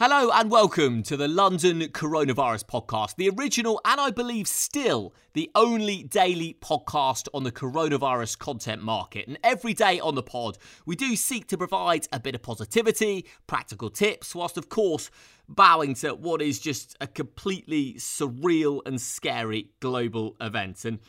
Hello and welcome to the London Coronavirus Podcast, the original and I believe still the only daily podcast on the coronavirus content market. And every day on the pod, we do seek to provide a bit of positivity, practical tips, whilst of course bowing to what is just a completely surreal and scary global event. And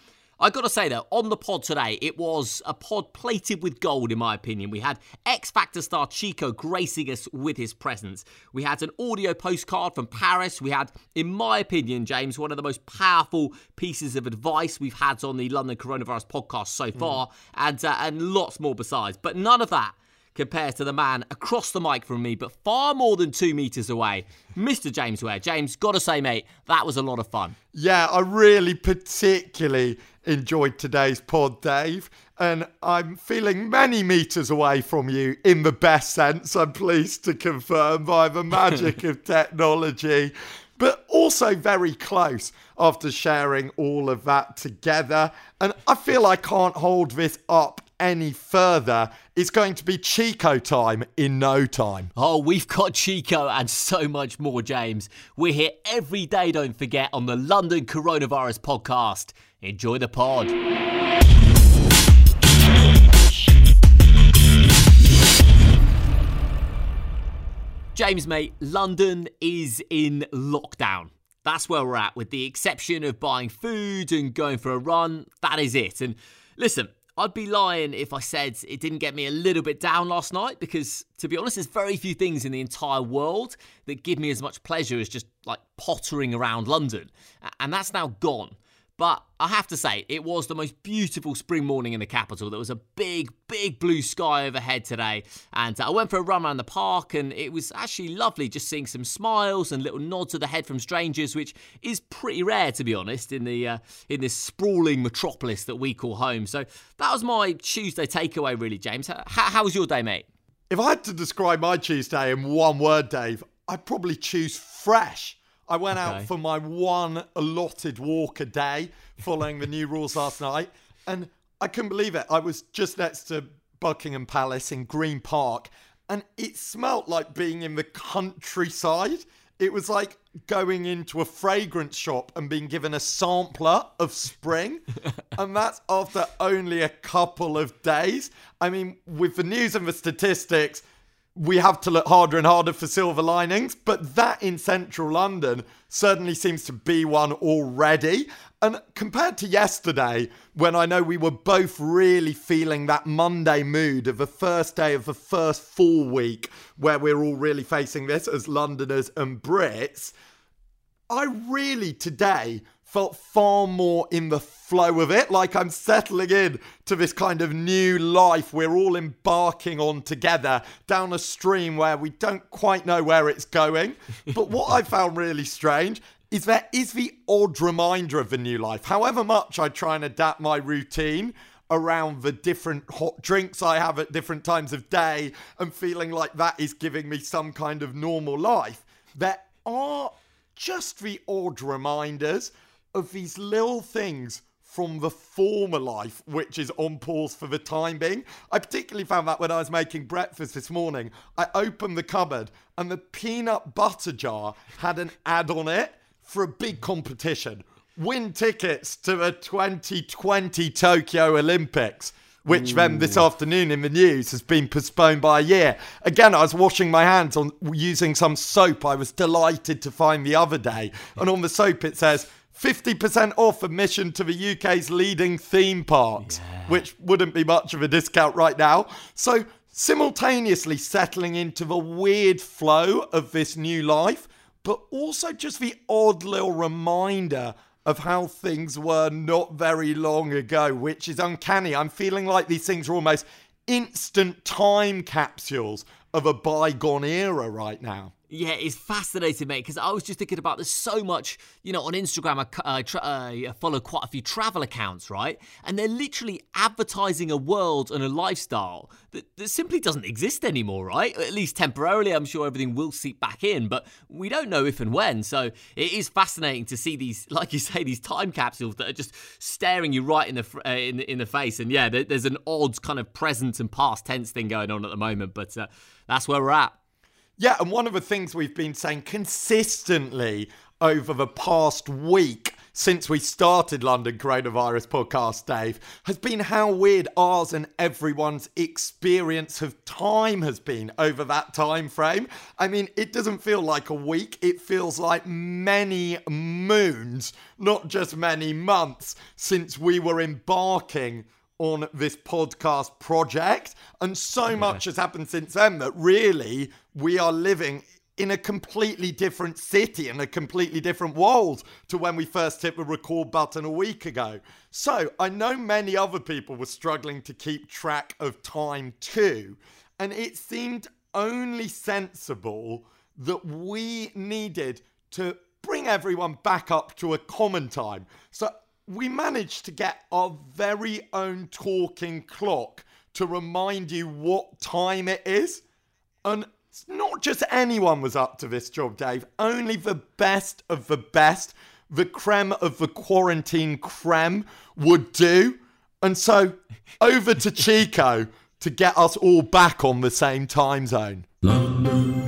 I got to say though, on the pod today, it was a pod plated with gold, in my opinion. We had X Factor star Chico gracing us with his presence. We had an audio postcard from Paris. We had, in my opinion, James, one of the most powerful pieces of advice we've had on the London Coronavirus podcast so far, mm. and uh, and lots more besides. But none of that compared to the man across the mic from me, but far more than two metres away, Mr. James Ware. James, gotta say, mate, that was a lot of fun. Yeah, I really particularly enjoyed today's pod, Dave. And I'm feeling many metres away from you in the best sense, I'm pleased to confirm, by the magic of technology, but also very close after sharing all of that together. And I feel I can't hold this up any further. It's going to be Chico time in no time. Oh, we've got Chico and so much more, James. We're here every day, don't forget, on the London Coronavirus Podcast. Enjoy the pod. James, mate, London is in lockdown. That's where we're at, with the exception of buying food and going for a run. That is it. And listen, I'd be lying if I said it didn't get me a little bit down last night because, to be honest, there's very few things in the entire world that give me as much pleasure as just like pottering around London. And that's now gone. But I have to say, it was the most beautiful spring morning in the capital. There was a big, big blue sky overhead today. And I went for a run around the park, and it was actually lovely just seeing some smiles and little nods of the head from strangers, which is pretty rare, to be honest, in, the, uh, in this sprawling metropolis that we call home. So that was my Tuesday takeaway, really, James. How, how was your day, mate? If I had to describe my Tuesday in one word, Dave, I'd probably choose fresh. I went okay. out for my one allotted walk a day following the new rules last night, and I couldn't believe it. I was just next to Buckingham Palace in Green Park, and it smelt like being in the countryside. It was like going into a fragrance shop and being given a sampler of spring. and that's after only a couple of days. I mean, with the news and the statistics, we have to look harder and harder for silver linings, but that in central London certainly seems to be one already. And compared to yesterday, when I know we were both really feeling that Monday mood of the first day of the first full week, where we're all really facing this as Londoners and Brits, I really today felt far more in the flow of it, like I'm settling in to this kind of new life we're all embarking on together down a stream where we don't quite know where it's going. But what I found really strange is there is the odd reminder of the new life. However much I try and adapt my routine around the different hot drinks I have at different times of day and feeling like that is giving me some kind of normal life, there are just the odd reminders of these little things from the former life, which is on pause for the time being. I particularly found that when I was making breakfast this morning. I opened the cupboard and the peanut butter jar had an ad on it for a big competition. Win tickets to the 2020 Tokyo Olympics which then this afternoon in the news has been postponed by a year. Again, I was washing my hands on using some soap I was delighted to find the other day. And on the soap it says 50% off admission to the UK's leading theme parks, yeah. which wouldn't be much of a discount right now. So, simultaneously settling into the weird flow of this new life, but also just the odd little reminder of how things were not very long ago, which is uncanny. I'm feeling like these things are almost instant time capsules of a bygone era right now. Yeah, it's fascinating, mate, because I was just thinking about there's so much, you know, on Instagram, I, tra- I follow quite a few travel accounts, right? And they're literally advertising a world and a lifestyle that, that simply doesn't exist anymore, right? At least temporarily, I'm sure everything will seep back in, but we don't know if and when. So it is fascinating to see these, like you say, these time capsules that are just staring you right in the uh, in, in the face. And yeah, there, there's an odd kind of present and past tense thing going on at the moment, but uh, that's where we're at. Yeah, and one of the things we've been saying consistently over the past week since we started London Coronavirus Podcast, Dave, has been how weird ours and everyone's experience of time has been over that time frame. I mean, it doesn't feel like a week, it feels like many moons, not just many months, since we were embarking on this podcast project. And so yeah. much has happened since then that really we are living in a completely different city and a completely different world to when we first hit the record button a week ago. So I know many other people were struggling to keep track of time too, and it seemed only sensible that we needed to bring everyone back up to a common time. So we managed to get our very own talking clock to remind you what time it is. And not just anyone was up to this job, Dave. Only the best of the best, the creme of the quarantine creme would do. And so over to Chico to get us all back on the same time zone. London,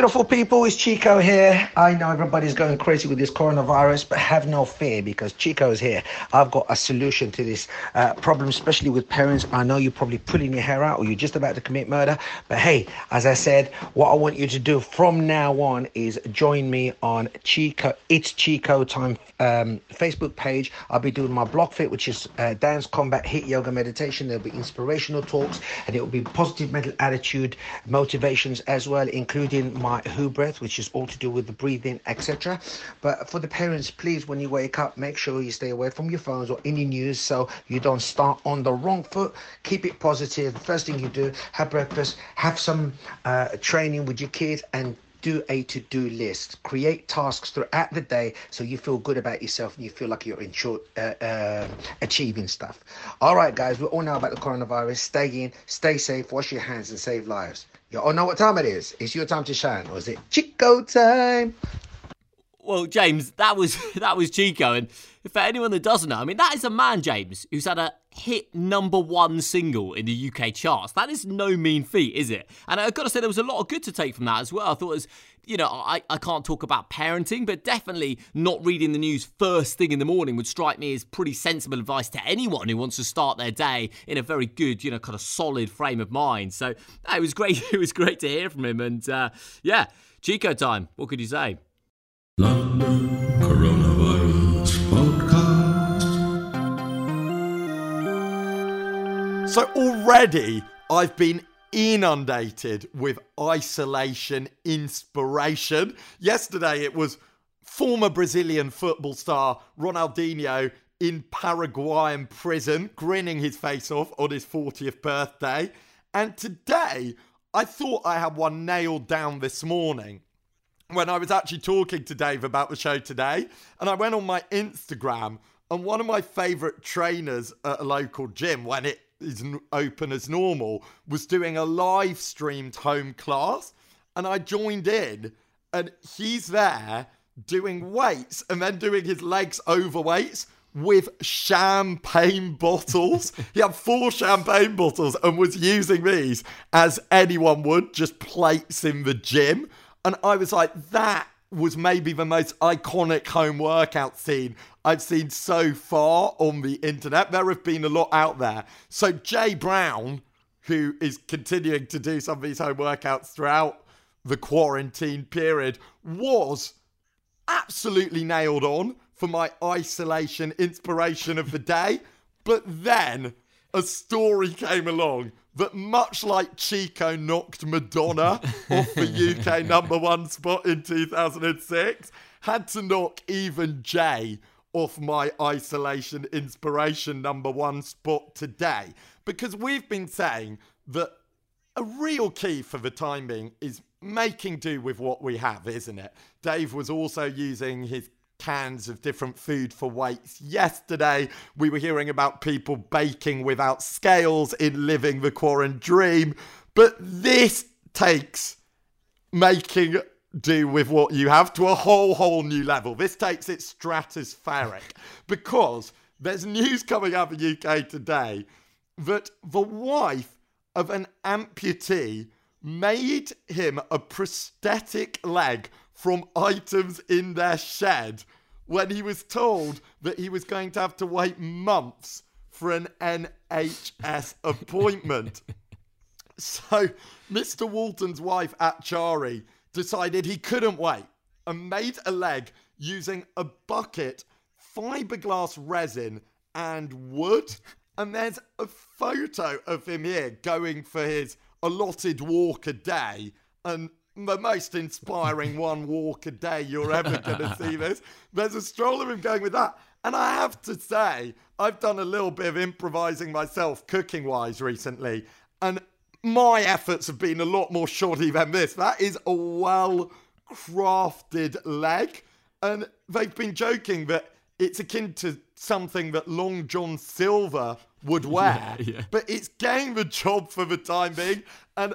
beautiful people, it's Chico here. I know everybody's going crazy with this coronavirus, but have no fear because Chico's here. I've got a solution to this uh, problem, especially with parents. I know you're probably pulling your hair out or you're just about to commit murder, but hey, as I said, what I want you to do from now on is join me on Chico, It's Chico Time um, Facebook page. I'll be doing my block fit, which is uh, dance, combat, hit, yoga, meditation. There'll be inspirational talks and it will be positive mental attitude, motivations as well, including my who breath, which is all to do with the breathing, etc. But for the parents, please, when you wake up, make sure you stay away from your phones or any news so you don't start on the wrong foot. Keep it positive. First thing you do, have breakfast, have some uh, training with your kids, and do a to-do list. Create tasks throughout the day so you feel good about yourself and you feel like you're short, uh, uh, achieving stuff. All right guys we all know about the coronavirus. Stay in stay safe wash your hands and save lives. You all know what time it is. It's your time to shine, or is it Chico time? Well, James, that was that was Chico, and for anyone that doesn't know, I mean, that is a man, James, who's had a hit number one single in the UK charts. That is no mean feat, is it? And I've got to say, there was a lot of good to take from that as well. I thought it was you know, I, I can't talk about parenting, but definitely not reading the news first thing in the morning would strike me as pretty sensible advice to anyone who wants to start their day in a very good, you know, kind of solid frame of mind. So it was great. It was great to hear from him. And uh, yeah, Chico time. What could you say? London Coronavirus So already I've been inundated with isolation inspiration. Yesterday it was former Brazilian football star Ronaldinho in Paraguayan prison, grinning his face off on his 40th birthday. And today, I thought I had one nailed down this morning when I was actually talking to Dave about the show today. And I went on my Instagram, and one of my favorite trainers at a local gym, when it is open as normal, was doing a live streamed home class. And I joined in, and he's there doing weights and then doing his legs over weights with champagne bottles. he had four champagne bottles and was using these as anyone would, just plates in the gym. And I was like, that was maybe the most iconic home workout scene I've seen so far on the internet. There have been a lot out there. So, Jay Brown, who is continuing to do some of these home workouts throughout the quarantine period, was absolutely nailed on for my isolation inspiration of the day. But then a story came along that, much like Chico knocked Madonna off the UK number one spot in 2006, had to knock even Jay off my isolation inspiration number one spot today. Because we've been saying that a real key for the time being is making do with what we have, isn't it? Dave was also using his cans of different food for weights. Yesterday, we were hearing about people baking without scales in living the quarantine dream. But this takes making do with what you have to a whole, whole new level. This takes it stratospheric because There's news coming out of the UK today that the wife of an amputee made him a prosthetic leg from items in their shed when he was told that he was going to have to wait months for an NHS appointment. so, Mr. Walton's wife Achari decided he couldn't wait and made a leg using a bucket, fiberglass resin, and wood. And there's a photo of him here going for his allotted walk a day. And the most inspiring one walk a day you're ever going to see this. There's a stroll of him going with that. And I have to say, I've done a little bit of improvising myself, cooking wise, recently. And my efforts have been a lot more shoddy than this. That is a well crafted leg. And they've been joking that it's akin to something that Long John Silver would wear. Yeah, yeah. But it's getting the job for the time being. And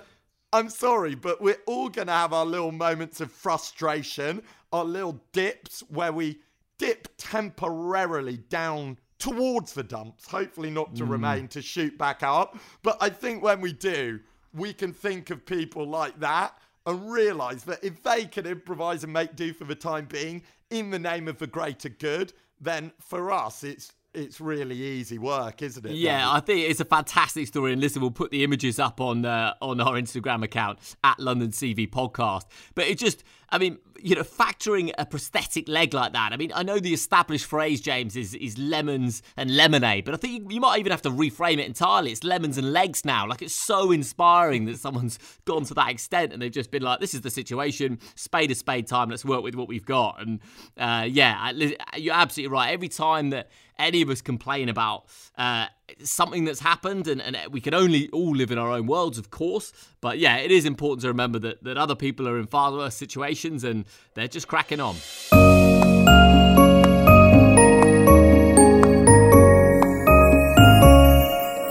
I'm sorry, but we're all going to have our little moments of frustration, our little dips where we dip temporarily down towards the dumps, hopefully not to mm. remain to shoot back up. But I think when we do, we can think of people like that and realize that if they can improvise and make do for the time being in the name of the greater good, then for us, it's it's really easy work, isn't it? Yeah, David? I think it's a fantastic story. And listen, we'll put the images up on uh, on our Instagram account at London CV Podcast. But it just, I mean, you know, factoring a prosthetic leg like that. I mean, I know the established phrase, James, is is lemons and lemonade, but I think you might even have to reframe it entirely. It's lemons and legs now. Like it's so inspiring that someone's gone to that extent and they've just been like, "This is the situation. Spade a spade time. Let's work with what we've got." And uh, yeah, you're absolutely right. Every time that any of us complain about uh, something that's happened, and, and we can only all live in our own worlds, of course. But yeah, it is important to remember that, that other people are in far worse situations and they're just cracking on.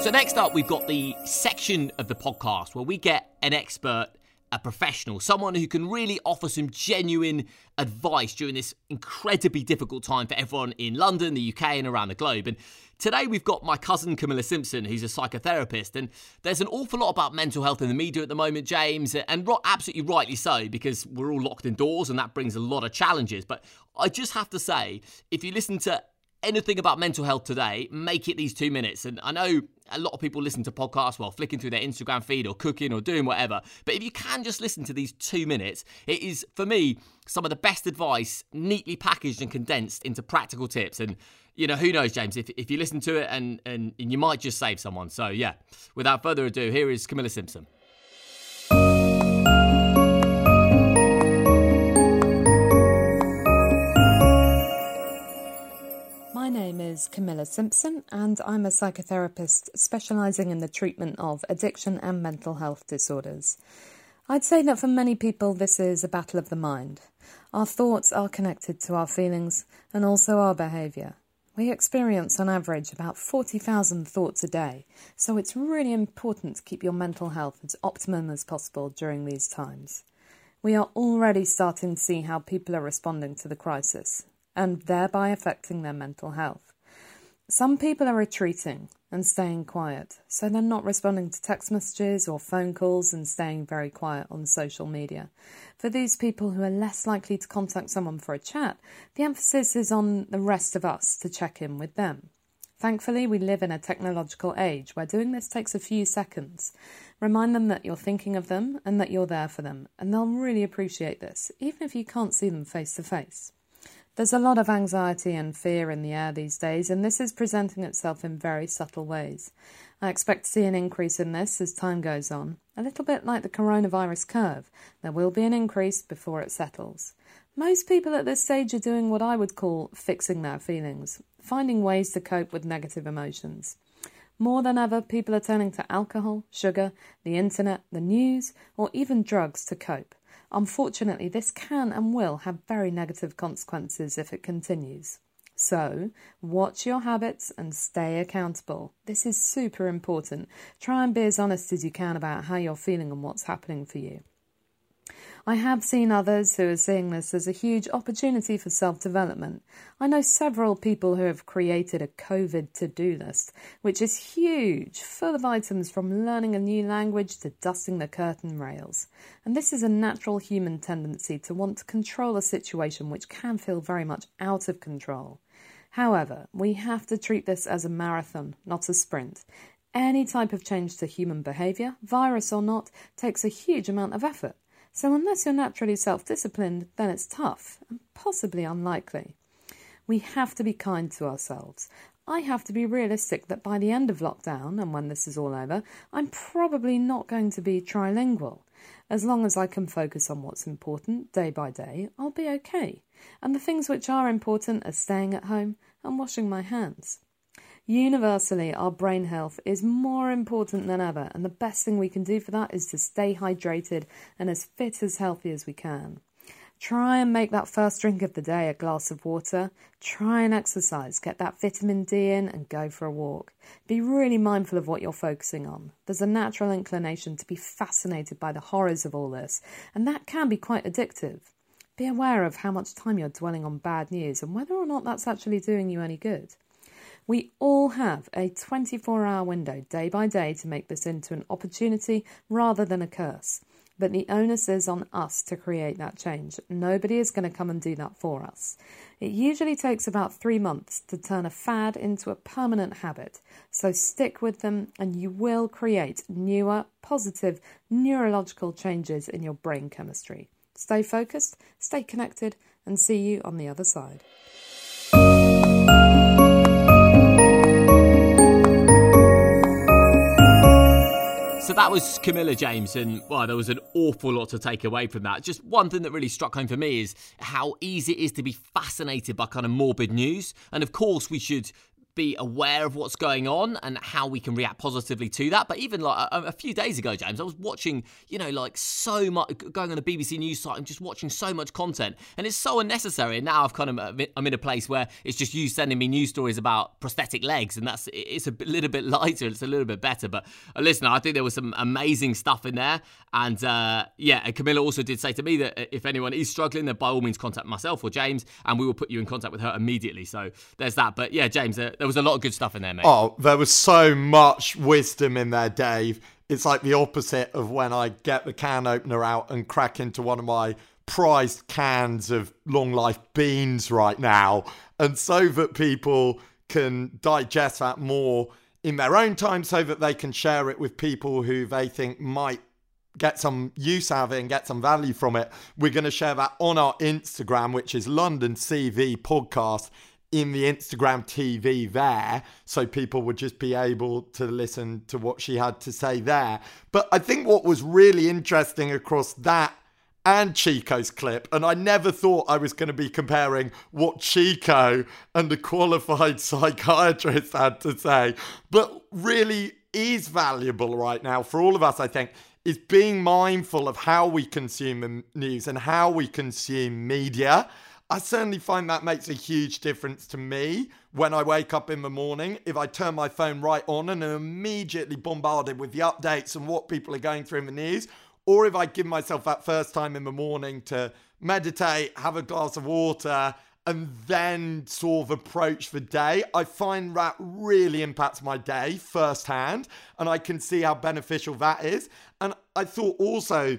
So, next up, we've got the section of the podcast where we get an expert a professional, someone who can really offer some genuine advice during this incredibly difficult time for everyone in London, the UK, and around the globe. And today we've got my cousin Camilla Simpson, who's a psychotherapist. And there's an awful lot about mental health in the media at the moment, James, and absolutely rightly so, because we're all locked indoors and that brings a lot of challenges. But I just have to say, if you listen to anything about mental health today, make it these two minutes. And I know a lot of people listen to podcasts while flicking through their Instagram feed or cooking or doing whatever. But if you can just listen to these two minutes, it is, for me, some of the best advice neatly packaged and condensed into practical tips. And, you know, who knows, James, if, if you listen to it and, and, and you might just save someone. So, yeah, without further ado, here is Camilla Simpson. Is Camilla Simpson, and I'm a psychotherapist specialising in the treatment of addiction and mental health disorders. I'd say that for many people, this is a battle of the mind. Our thoughts are connected to our feelings and also our behaviour. We experience on average about 40,000 thoughts a day, so it's really important to keep your mental health as optimum as possible during these times. We are already starting to see how people are responding to the crisis and thereby affecting their mental health. Some people are retreating and staying quiet, so they're not responding to text messages or phone calls and staying very quiet on social media. For these people who are less likely to contact someone for a chat, the emphasis is on the rest of us to check in with them. Thankfully, we live in a technological age where doing this takes a few seconds. Remind them that you're thinking of them and that you're there for them, and they'll really appreciate this, even if you can't see them face to face. There's a lot of anxiety and fear in the air these days, and this is presenting itself in very subtle ways. I expect to see an increase in this as time goes on, a little bit like the coronavirus curve. There will be an increase before it settles. Most people at this stage are doing what I would call fixing their feelings, finding ways to cope with negative emotions. More than ever, people are turning to alcohol, sugar, the internet, the news, or even drugs to cope. Unfortunately, this can and will have very negative consequences if it continues. So, watch your habits and stay accountable. This is super important. Try and be as honest as you can about how you're feeling and what's happening for you. I have seen others who are seeing this as a huge opportunity for self development. I know several people who have created a COVID to do list, which is huge, full of items from learning a new language to dusting the curtain rails. And this is a natural human tendency to want to control a situation which can feel very much out of control. However, we have to treat this as a marathon, not a sprint. Any type of change to human behaviour, virus or not, takes a huge amount of effort. So, unless you're naturally self disciplined, then it's tough and possibly unlikely. We have to be kind to ourselves. I have to be realistic that by the end of lockdown and when this is all over, I'm probably not going to be trilingual. As long as I can focus on what's important day by day, I'll be okay. And the things which are important are staying at home and washing my hands. Universally, our brain health is more important than ever, and the best thing we can do for that is to stay hydrated and as fit as healthy as we can. Try and make that first drink of the day a glass of water. Try and exercise, get that vitamin D in, and go for a walk. Be really mindful of what you're focusing on. There's a natural inclination to be fascinated by the horrors of all this, and that can be quite addictive. Be aware of how much time you're dwelling on bad news and whether or not that's actually doing you any good. We all have a 24 hour window day by day to make this into an opportunity rather than a curse. But the onus is on us to create that change. Nobody is going to come and do that for us. It usually takes about three months to turn a fad into a permanent habit. So stick with them and you will create newer, positive neurological changes in your brain chemistry. Stay focused, stay connected, and see you on the other side. So that was Camilla James, and well, there was an awful lot to take away from that. Just one thing that really struck home for me is how easy it is to be fascinated by kind of morbid news. And of course, we should be aware of what's going on and how we can react positively to that. But even like a, a, few days ago, James, I was watching, you know, like so much going on the BBC News site and just watching so much content, and it's so unnecessary. And now I've kind of uh, I'm in a place where it's just you sending me news stories about prosthetic legs, and that's it's a little bit lighter, it's a little bit better. But uh, listen, I think there was some amazing stuff in there, and uh, yeah, and Camilla also did say to me that uh, if anyone is struggling, then by all means contact myself or James, and we will put you in contact with her immediately. So there's that. But yeah, James. Uh, there was a lot of good stuff in there, mate. Oh, there was so much wisdom in there, Dave. It's like the opposite of when I get the can opener out and crack into one of my prized cans of long life beans right now. And so that people can digest that more in their own time so that they can share it with people who they think might get some use out of it and get some value from it. We're going to share that on our Instagram, which is London CV Podcast in the Instagram TV there, so people would just be able to listen to what she had to say there. But I think what was really interesting across that and Chico's clip, and I never thought I was going to be comparing what Chico and a qualified psychiatrist had to say, but really is valuable right now for all of us, I think, is being mindful of how we consume news and how we consume media. I certainly find that makes a huge difference to me when I wake up in the morning. If I turn my phone right on and am immediately bombarded with the updates and what people are going through in the news, or if I give myself that first time in the morning to meditate, have a glass of water, and then sort of approach the day, I find that really impacts my day firsthand, and I can see how beneficial that is. And I thought also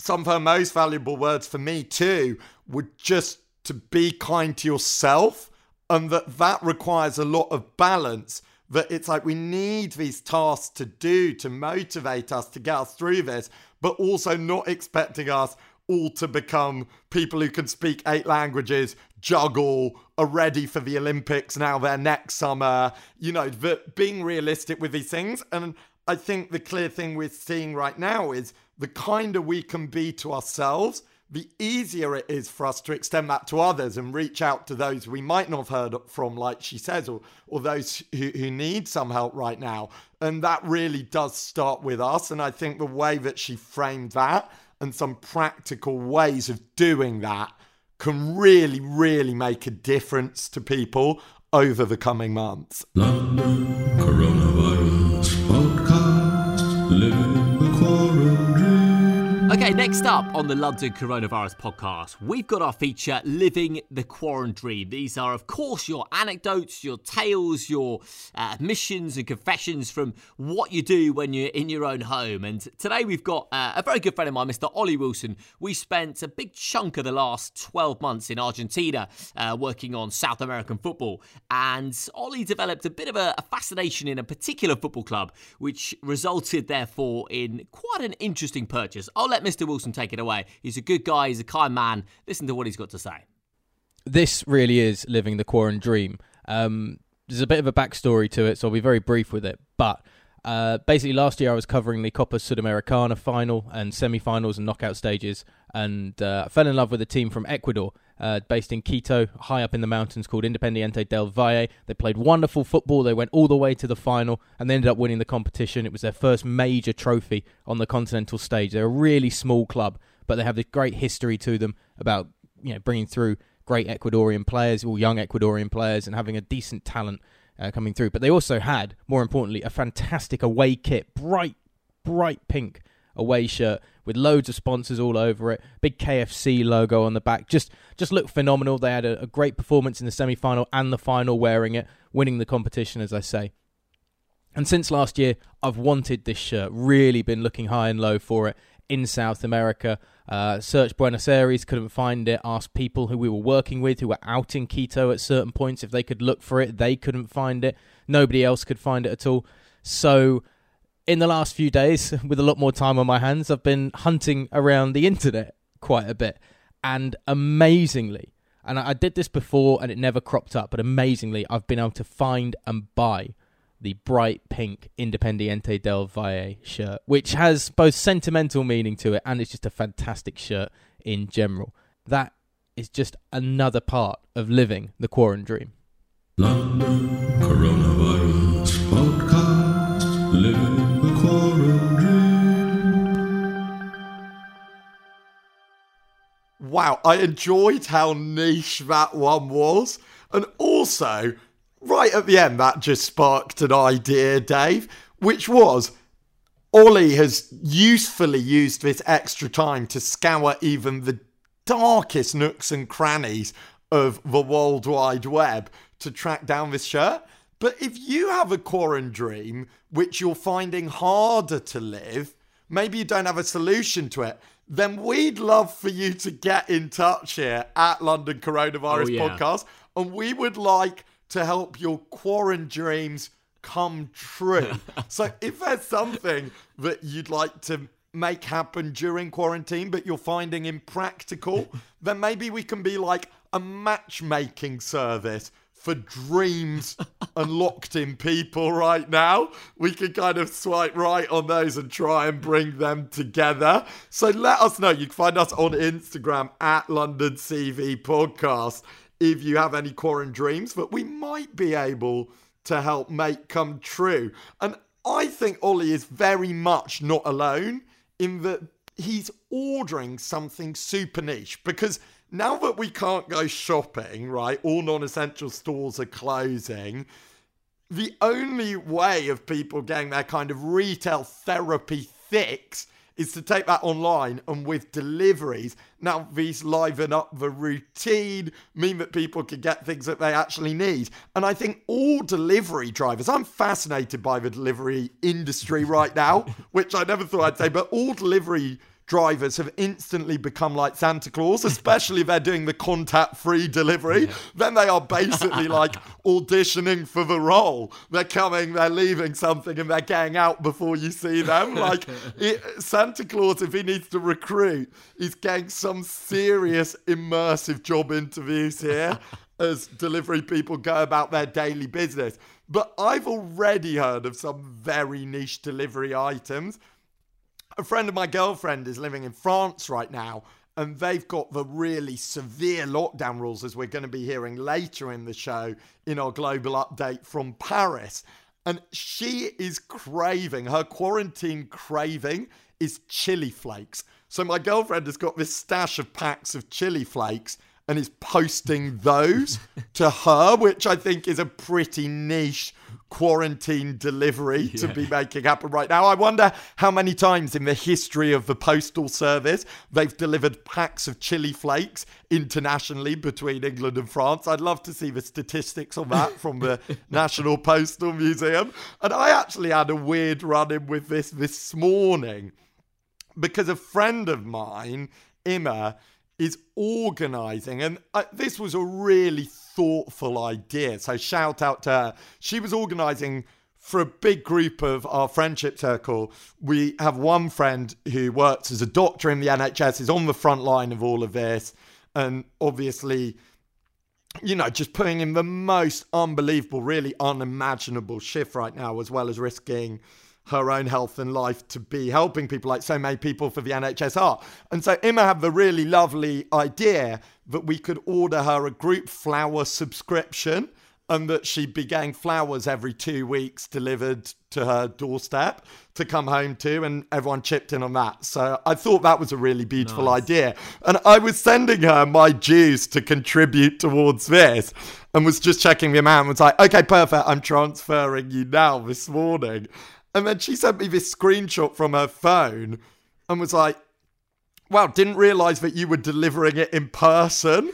some of her most valuable words for me too were just to be kind to yourself and that that requires a lot of balance that it's like we need these tasks to do to motivate us to get us through this but also not expecting us all to become people who can speak eight languages juggle are ready for the olympics now they're next summer you know being realistic with these things. And i think the clear thing we're seeing right now is the kinder we can be to ourselves, the easier it is for us to extend that to others and reach out to those we might not have heard from, like she says, or, or those who, who need some help right now. And that really does start with us. And I think the way that she framed that and some practical ways of doing that can really, really make a difference to people over the coming months. London Okay, next up on the London Coronavirus Podcast, we've got our feature Living the Quarantine. These are, of course, your anecdotes, your tales, your uh, admissions and confessions from what you do when you're in your own home. And today we've got uh, a very good friend of mine, Mr. Ollie Wilson. We spent a big chunk of the last 12 months in Argentina uh, working on South American football. And Ollie developed a bit of a, a fascination in a particular football club, which resulted, therefore, in quite an interesting purchase. I'll let Mr. Wilson take it away. He's a good guy, he's a kind man. Listen to what he's got to say. This really is living the Quarren dream. Um, there's a bit of a backstory to it, so I'll be very brief with it. But uh, basically, last year I was covering the Copa Sudamericana final and semi-finals and knockout stages, and uh, I fell in love with a team from Ecuador, uh, based in Quito, high up in the mountains, called Independiente del Valle. They played wonderful football. They went all the way to the final, and they ended up winning the competition. It was their first major trophy on the continental stage. They're a really small club, but they have this great history to them about you know bringing through great Ecuadorian players, all young Ecuadorian players, and having a decent talent uh, coming through. But they also had, more importantly, a fantastic away kit, bright, bright pink away shirt with loads of sponsors all over it, big KFC logo on the back. Just just looked phenomenal. They had a, a great performance in the semi final and the final wearing it, winning the competition, as I say. And since last year, I've wanted this shirt, really been looking high and low for it in South America. Uh, searched Buenos Aires, couldn't find it. Asked people who we were working with, who were out in Quito at certain points, if they could look for it. They couldn't find it. Nobody else could find it at all. So, in the last few days, with a lot more time on my hands, I've been hunting around the internet quite a bit. And amazingly, and I did this before and it never cropped up, but amazingly, I've been able to find and buy the bright pink Independiente del Valle shirt, which has both sentimental meaning to it and it's just a fantastic shirt in general. That is just another part of living the Quarren dream. London Coronavirus Podcast, living the Quarren dream. Wow, I enjoyed how niche that one was. And also, right at the end, that just sparked an idea, Dave, which was Ollie has usefully used this extra time to scour even the darkest nooks and crannies of the World Wide Web to track down this shirt. But if you have a quarantine dream which you're finding harder to live, maybe you don't have a solution to it, then we'd love for you to get in touch here at London Coronavirus oh, yeah. Podcast. And we would like to help your quarantine dreams come true. so if there's something that you'd like to make happen during quarantine, but you're finding impractical, then maybe we can be like a matchmaking service for dreams unlocked in people right now. We can kind of swipe right on those and try and bring them together. So let us know. You can find us on Instagram at London CV Podcast if you have any quarantine dreams that we might be able to help make come true. And I think Ollie is very much not alone in that he's ordering something super niche because now that we can't go shopping, right, all non essential stores are closing. The only way of people getting their kind of retail therapy fix is to take that online and with deliveries. Now, these liven up the routine, mean that people can get things that they actually need. And I think all delivery drivers, I'm fascinated by the delivery industry right now, which I never thought I'd say, but all delivery drivers have instantly become like Santa Claus, especially if they're doing the contact free delivery. Yeah. Then they are basically like auditioning for the role. They're coming, they're leaving something, and they're getting out before you see them. Like it, Santa Claus, if he needs to recruit, he's getting some serious immersive job interviews here as delivery people go about their daily business. But I've already heard of some very niche delivery items a friend of my girlfriend is living in France right now, and they've got the really severe lockdown rules, as we're going to be hearing later in the show in our global update from Paris. And she is craving, her quarantine craving is chili flakes. So my girlfriend has got this stash of packs of chili flakes and is posting those to her, which I think is a pretty niche quarantine delivery yeah. to be making happen right now. I wonder how many times in the history of the Postal Service they've delivered packs of chili flakes internationally between England and France. I'd love to see the statistics on that from the National Postal Museum. And I actually had a weird run in with this this morning because a friend of mine, Emma, is organizing. And uh, this was a really thoughtful idea. So shout out to her. She was organizing for a big group of our friendship circle. We have one friend who works as a doctor in the NHS, is on the front line of all of this. And obviously, you know, just putting in the most unbelievable, really unimaginable shift right now, as well as risking her own health and life to be helping people like so many people for the NHS are. And so Emma had the really lovely idea that we could order her a group flower subscription and that she'd be getting flowers every two weeks delivered to her doorstep to come home to, and everyone chipped in on that. So I thought that was a really beautiful nice. idea. And I was sending her my dues to contribute towards this and was just checking the amount and was like, okay, perfect, I'm transferring you now this morning. And then she sent me this screenshot from her phone and was like, wow, didn't realize that you were delivering it in person.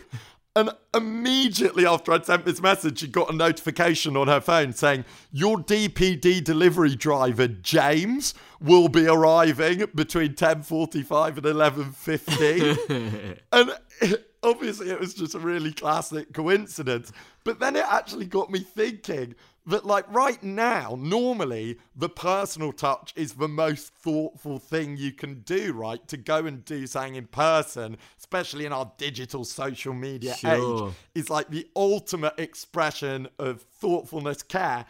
And immediately after I'd sent this message, she got a notification on her phone saying, Your DPD delivery driver, James, will be arriving between 10.45 and 11.15. and obviously it was just a really classic coincidence. But then it actually got me thinking that like right now normally the personal touch is the most thoughtful thing you can do right? To go and do something in person especially in our digital social media sure. age is like the ultimate expression of thoughtfulness care.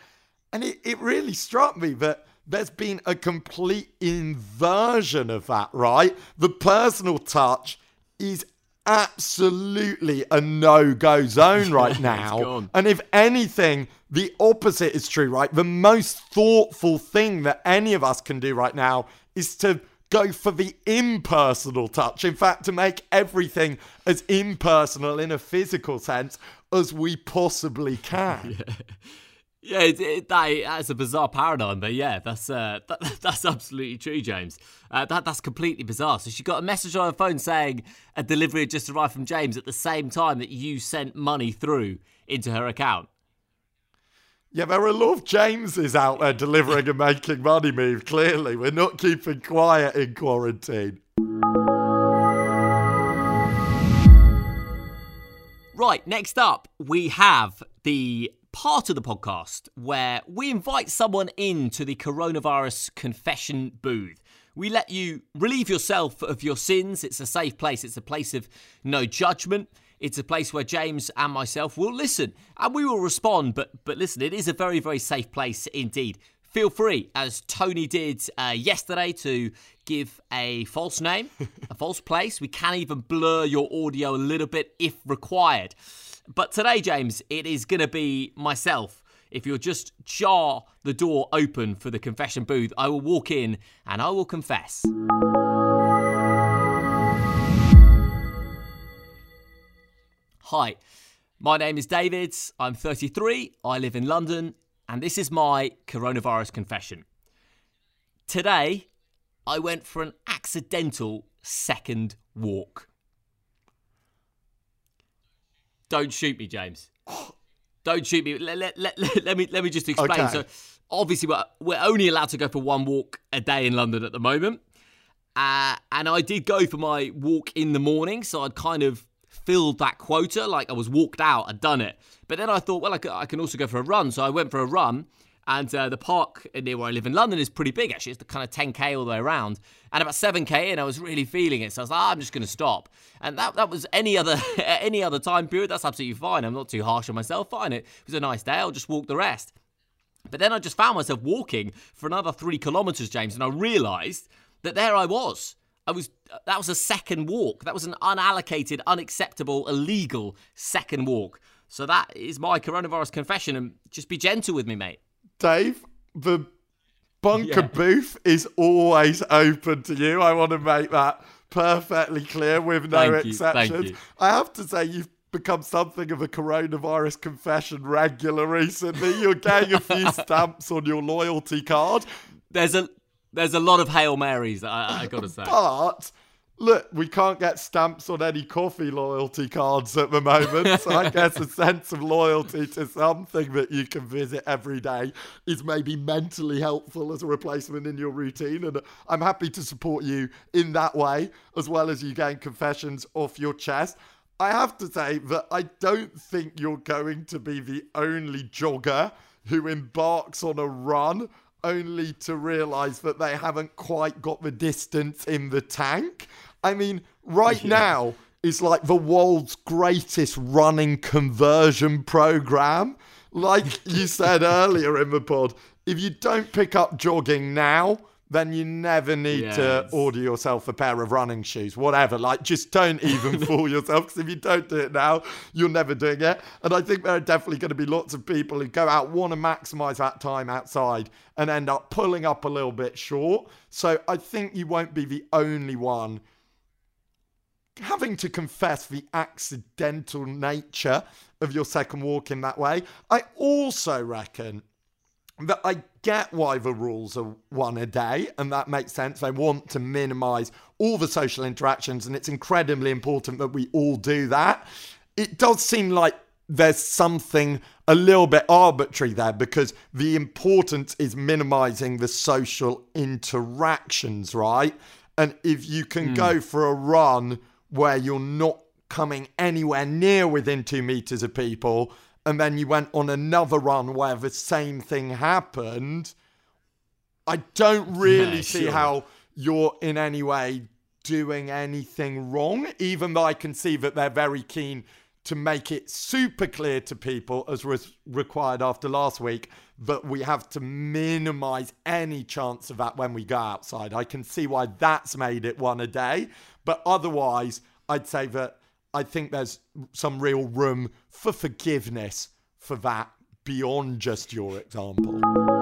And it, it really struck me that there's been a complete inversion of that right? The personal touch is absolutely a no go zone right now. and if anything, the opposite is true, right? The most thoughtful thing that any of us can do right now is to go for the impersonal touch. In fact, to make everything as impersonal in a physical sense as we possibly can. Yeah. Yeah, it, it, that, that's a bizarre paradigm, but yeah, that's uh, that, that's absolutely true, James. Uh, that that's completely bizarre. So she got a message on her phone saying a delivery had just arrived from James at the same time that you sent money through into her account. Yeah, there are a lot of Jameses out there delivering and making money move. Clearly, we're not keeping quiet in quarantine. Right, next up, we have the part of the podcast where we invite someone into the coronavirus confession booth. We let you relieve yourself of your sins. It's a safe place, it's a place of no judgment. It's a place where James and myself will listen and we will respond. But but listen, it is a very very safe place indeed. Feel free, as Tony did uh, yesterday, to give a false name, a false place. We can even blur your audio a little bit if required. But today, James, it is going to be myself. If you'll just jar the door open for the confession booth, I will walk in and I will confess. Hi, my name is David. I'm 33. I live in London, and this is my coronavirus confession. Today, I went for an accidental second walk. Don't shoot me, James. Don't shoot me. Let, let, let, let me let me just explain. Okay. So, obviously, we're, we're only allowed to go for one walk a day in London at the moment. Uh, and I did go for my walk in the morning, so I'd kind of filled that quota. Like I was walked out, I'd done it. But then I thought, well, I, I can also go for a run. So I went for a run. And uh, the park near where I live in London is pretty big, actually. It's the kind of 10k all the way around. And about 7k in, I was really feeling it. So I was like, oh, I'm just going to stop. And that, that was any other any other time period. That's absolutely fine. I'm not too harsh on myself. Fine. It was a nice day. I'll just walk the rest. But then I just found myself walking for another three kilometres, James. And I realised that there I was. I was that was a second walk. That was an unallocated, unacceptable, illegal second walk. So that is my coronavirus confession. And just be gentle with me, mate. Dave, the bunker yeah. booth is always open to you. I want to make that perfectly clear with no Thank exceptions. I have to say, you've become something of a coronavirus confession regular recently. You're getting a few stamps on your loyalty card. There's a there's a lot of hail marys. I, I gotta say, but look, we can't get stamps on any coffee loyalty cards at the moment. So I guess a sense of loyalty to something that you can visit every day is maybe mentally helpful as a replacement in your routine. And I'm happy to support you in that way, as well as you getting confessions off your chest. I have to say that I don't think you're going to be the only jogger who embarks on a run only to realize that they haven't quite got the distance in the tank. I mean, right yeah. now is like the world's greatest running conversion program. Like you said earlier in the pod, if you don't pick up jogging now, then you never need yes. to order yourself a pair of running shoes, whatever. Like, just don't even fool yourself because if you don't do it now, you're never doing it. And I think there are definitely going to be lots of people who go out, want to maximize that time outside, and end up pulling up a little bit short. So I think you won't be the only one having to confess the accidental nature of your second walk in that way. I also reckon that I get why the rules are one a day, and that makes sense. They want to minimize all the social interactions, and it's incredibly important that we all do that. It does seem like there's something a little bit arbitrary there because the importance is minimizing the social interactions, right? And if you can mm. go for a run where you're not coming anywhere near within two meters of people, and then you went on another run where the same thing happened, I don't really yeah, see sure. how you're in any way doing anything wrong, even though I can see that they're very keen to make it super clear to people, as was required after last week, that we have to minimize any chance of that when we go outside. I can see why that's made it one a day, but otherwise, I'd say that I think there's some real room for forgiveness for that beyond just your example.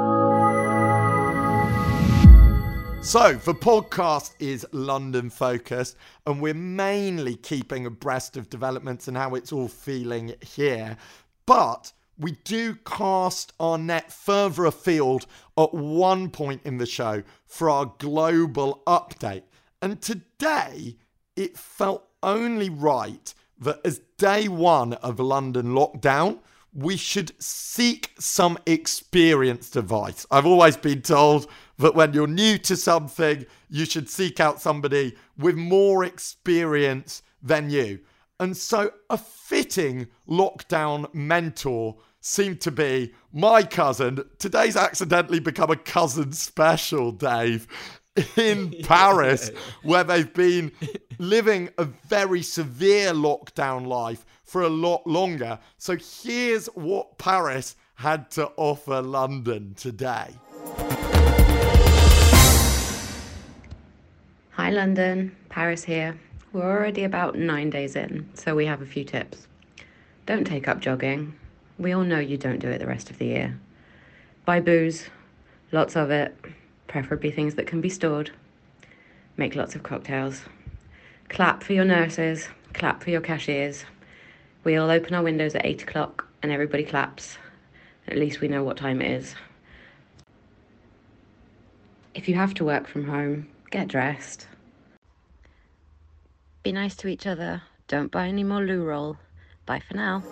So, the podcast is London focused, and we're mainly keeping abreast of developments and how it's all feeling here. But we do cast our net further afield at one point in the show for our global update. And today, it felt only right that as day one of London lockdown, we should seek some experienced advice. I've always been told that when you're new to something, you should seek out somebody with more experience than you. And so a fitting lockdown mentor seemed to be my cousin. Today's accidentally become a cousin special, Dave in Paris, where they've been living a very severe lockdown life for a lot longer. So here's what Paris had to offer London today. London. Paris here. We're already about nine days in, so we have a few tips. Don't take up jogging. We all know you don't do it the rest of the year. Buy booze, lots of it preferably things that can be stored. Make lots of cocktails. Clap for your nurses, clap for your cashiers. We all open our windows at 8 o'clock and everybody claps. At least we know what time it is. If you have to work from home, get dressed. Be nice to each other. Don't buy any more loo roll. Bye for now.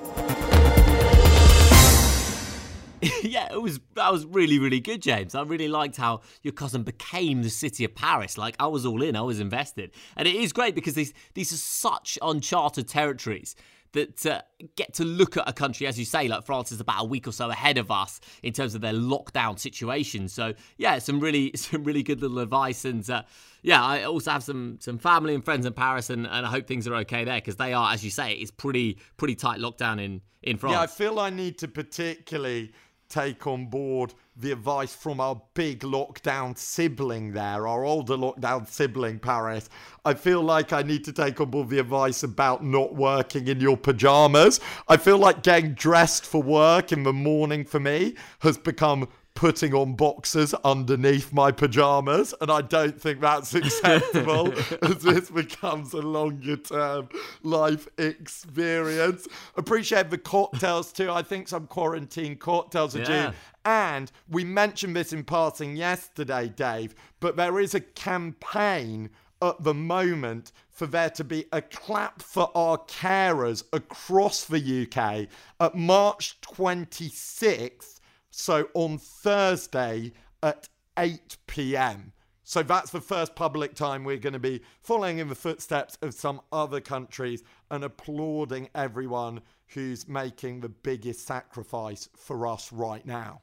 yeah, it was that was really really good, James. I really liked how your cousin became the city of Paris. Like I was all in, I was invested, and it is great because these these are such uncharted territories that uh, get to look at a country, as you say, like France is about a week or so ahead of us in terms of their lockdown situation. So yeah, some really some really good little advice, and uh, yeah, I also have some some family and friends in Paris, and, and I hope things are okay there because they are, as you say, it's pretty pretty tight lockdown in in France. Yeah, I feel I need to particularly take on board the advice from our big lockdown sibling there, our older lockdown sibling, Paris. I feel like I need to take on board the advice about not working in your pajamas. I feel like getting dressed for work in the morning for me has become putting on boxes underneath my pajamas, and I don't think that's acceptable as this becomes a longer term life experience. Appreciate the cocktails too. I think some quarantine cocktails are yeah. due. And we mentioned this in passing yesterday, Dave, but there is a campaign at the moment for there to be a clap for our carers across the UK at March 26th, so on Thursday at 8 pm. So that's the first public time we're going to be following in the footsteps of some other countries and applauding everyone who's making the biggest sacrifice for us right now.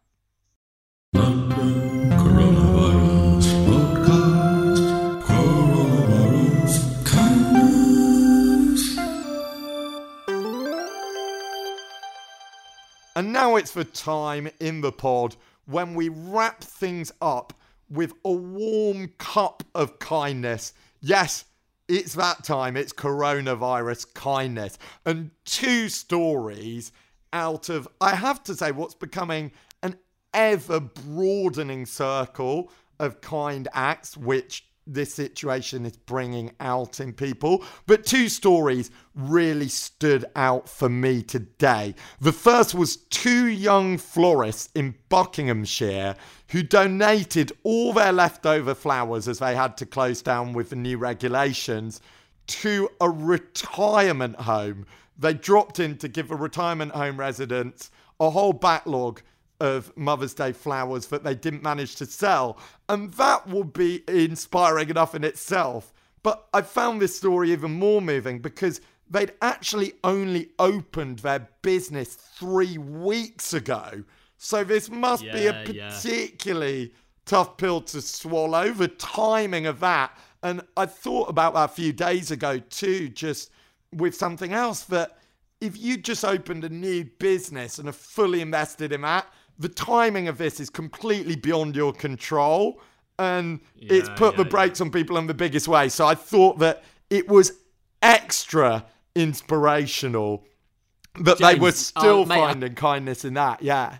Now it's the time in the pod when we wrap things up with a warm cup of kindness. Yes, it's that time. It's coronavirus kindness. And two stories out of, I have to say, what's becoming an ever broadening circle of kind acts, which this situation is bringing out in people. But two stories really stood out for me today. The first was two young florists in Buckinghamshire who donated all their leftover flowers as they had to close down with the new regulations to a retirement home. They dropped in to give a retirement home residents a whole backlog of Mother's Day flowers that they didn't manage to sell. And that would be inspiring enough in itself. But I found this story even more moving because they'd actually only opened their business three weeks ago. So this must yeah, be a particularly yeah. tough pill to swallow, the timing of that. And I thought about that a few days ago too, just with something else that if you just opened a new business and are fully invested in that, the timing of this is completely beyond your control and yeah, it's put yeah, the brakes yeah. on people in the biggest way. So I thought that it was extra inspirational that James, they were still uh, mate, finding I, kindness in that. Yeah.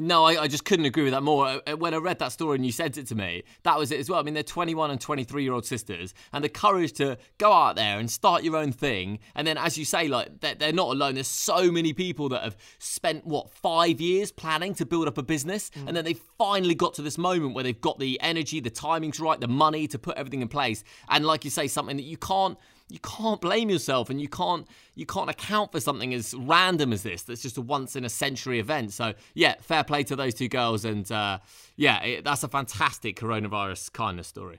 No, I, I, just couldn't agree with that more. Uh, when I read that story and you sent it to me, that was it as well. I mean, they're 21 and 23 year old sisters, and the courage to go out there and start your own thing. And then, as you say, like they're, they're not alone. There's so many people that have spent what five years planning to build up a business, mm. and then they finally got to this moment where they've got the energy, the timing's right, the money to put everything in place. And like you say, something that you can't you can't blame yourself and you can't you can't account for something as random as this that's just a once in a century event. So yeah fair play to those two girls and uh, yeah it, that's a fantastic coronavirus kindness story.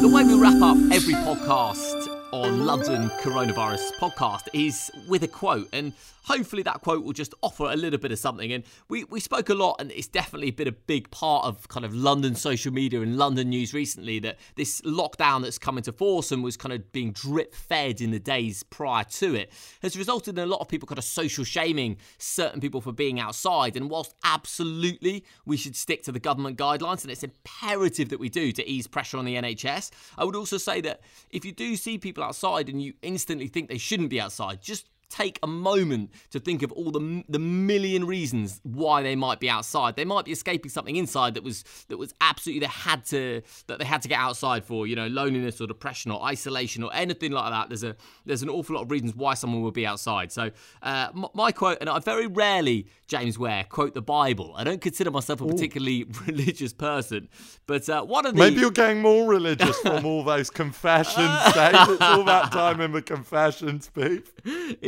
The way we wrap up every podcast on London Coronavirus podcast is with a quote, and hopefully that quote will just offer a little bit of something. And we, we spoke a lot, and it's definitely been a big part of kind of London social media and London news recently that this lockdown that's come into force and was kind of being drip fed in the days prior to it has resulted in a lot of people kind of social shaming certain people for being outside. And whilst absolutely we should stick to the government guidelines, and it's imperative that we do to ease pressure on the NHS, I would also say that if you do see people outside and you instantly think they shouldn't be outside, just take a moment to think of all the the million reasons why they might be outside. They might be escaping something inside that was that was absolutely they had to that they had to get outside for. You know, loneliness or depression or isolation or anything like that. There's a there's an awful lot of reasons why someone would be outside. So uh, my quote, and I very rarely James Ware quote the Bible. I don't consider myself a particularly Ooh. religious person, but uh, one of the maybe you're getting more religious from all those confessions. Dave. It's all that time in the confessions, Pete.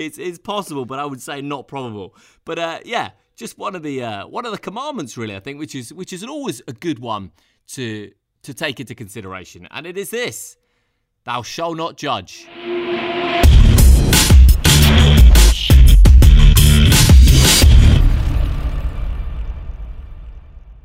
It's it's possible, but I would say not probable. But uh, yeah, just one of the uh, one of the commandments, really. I think, which is which is always a good one to to take into consideration, and it is this: Thou shalt not judge.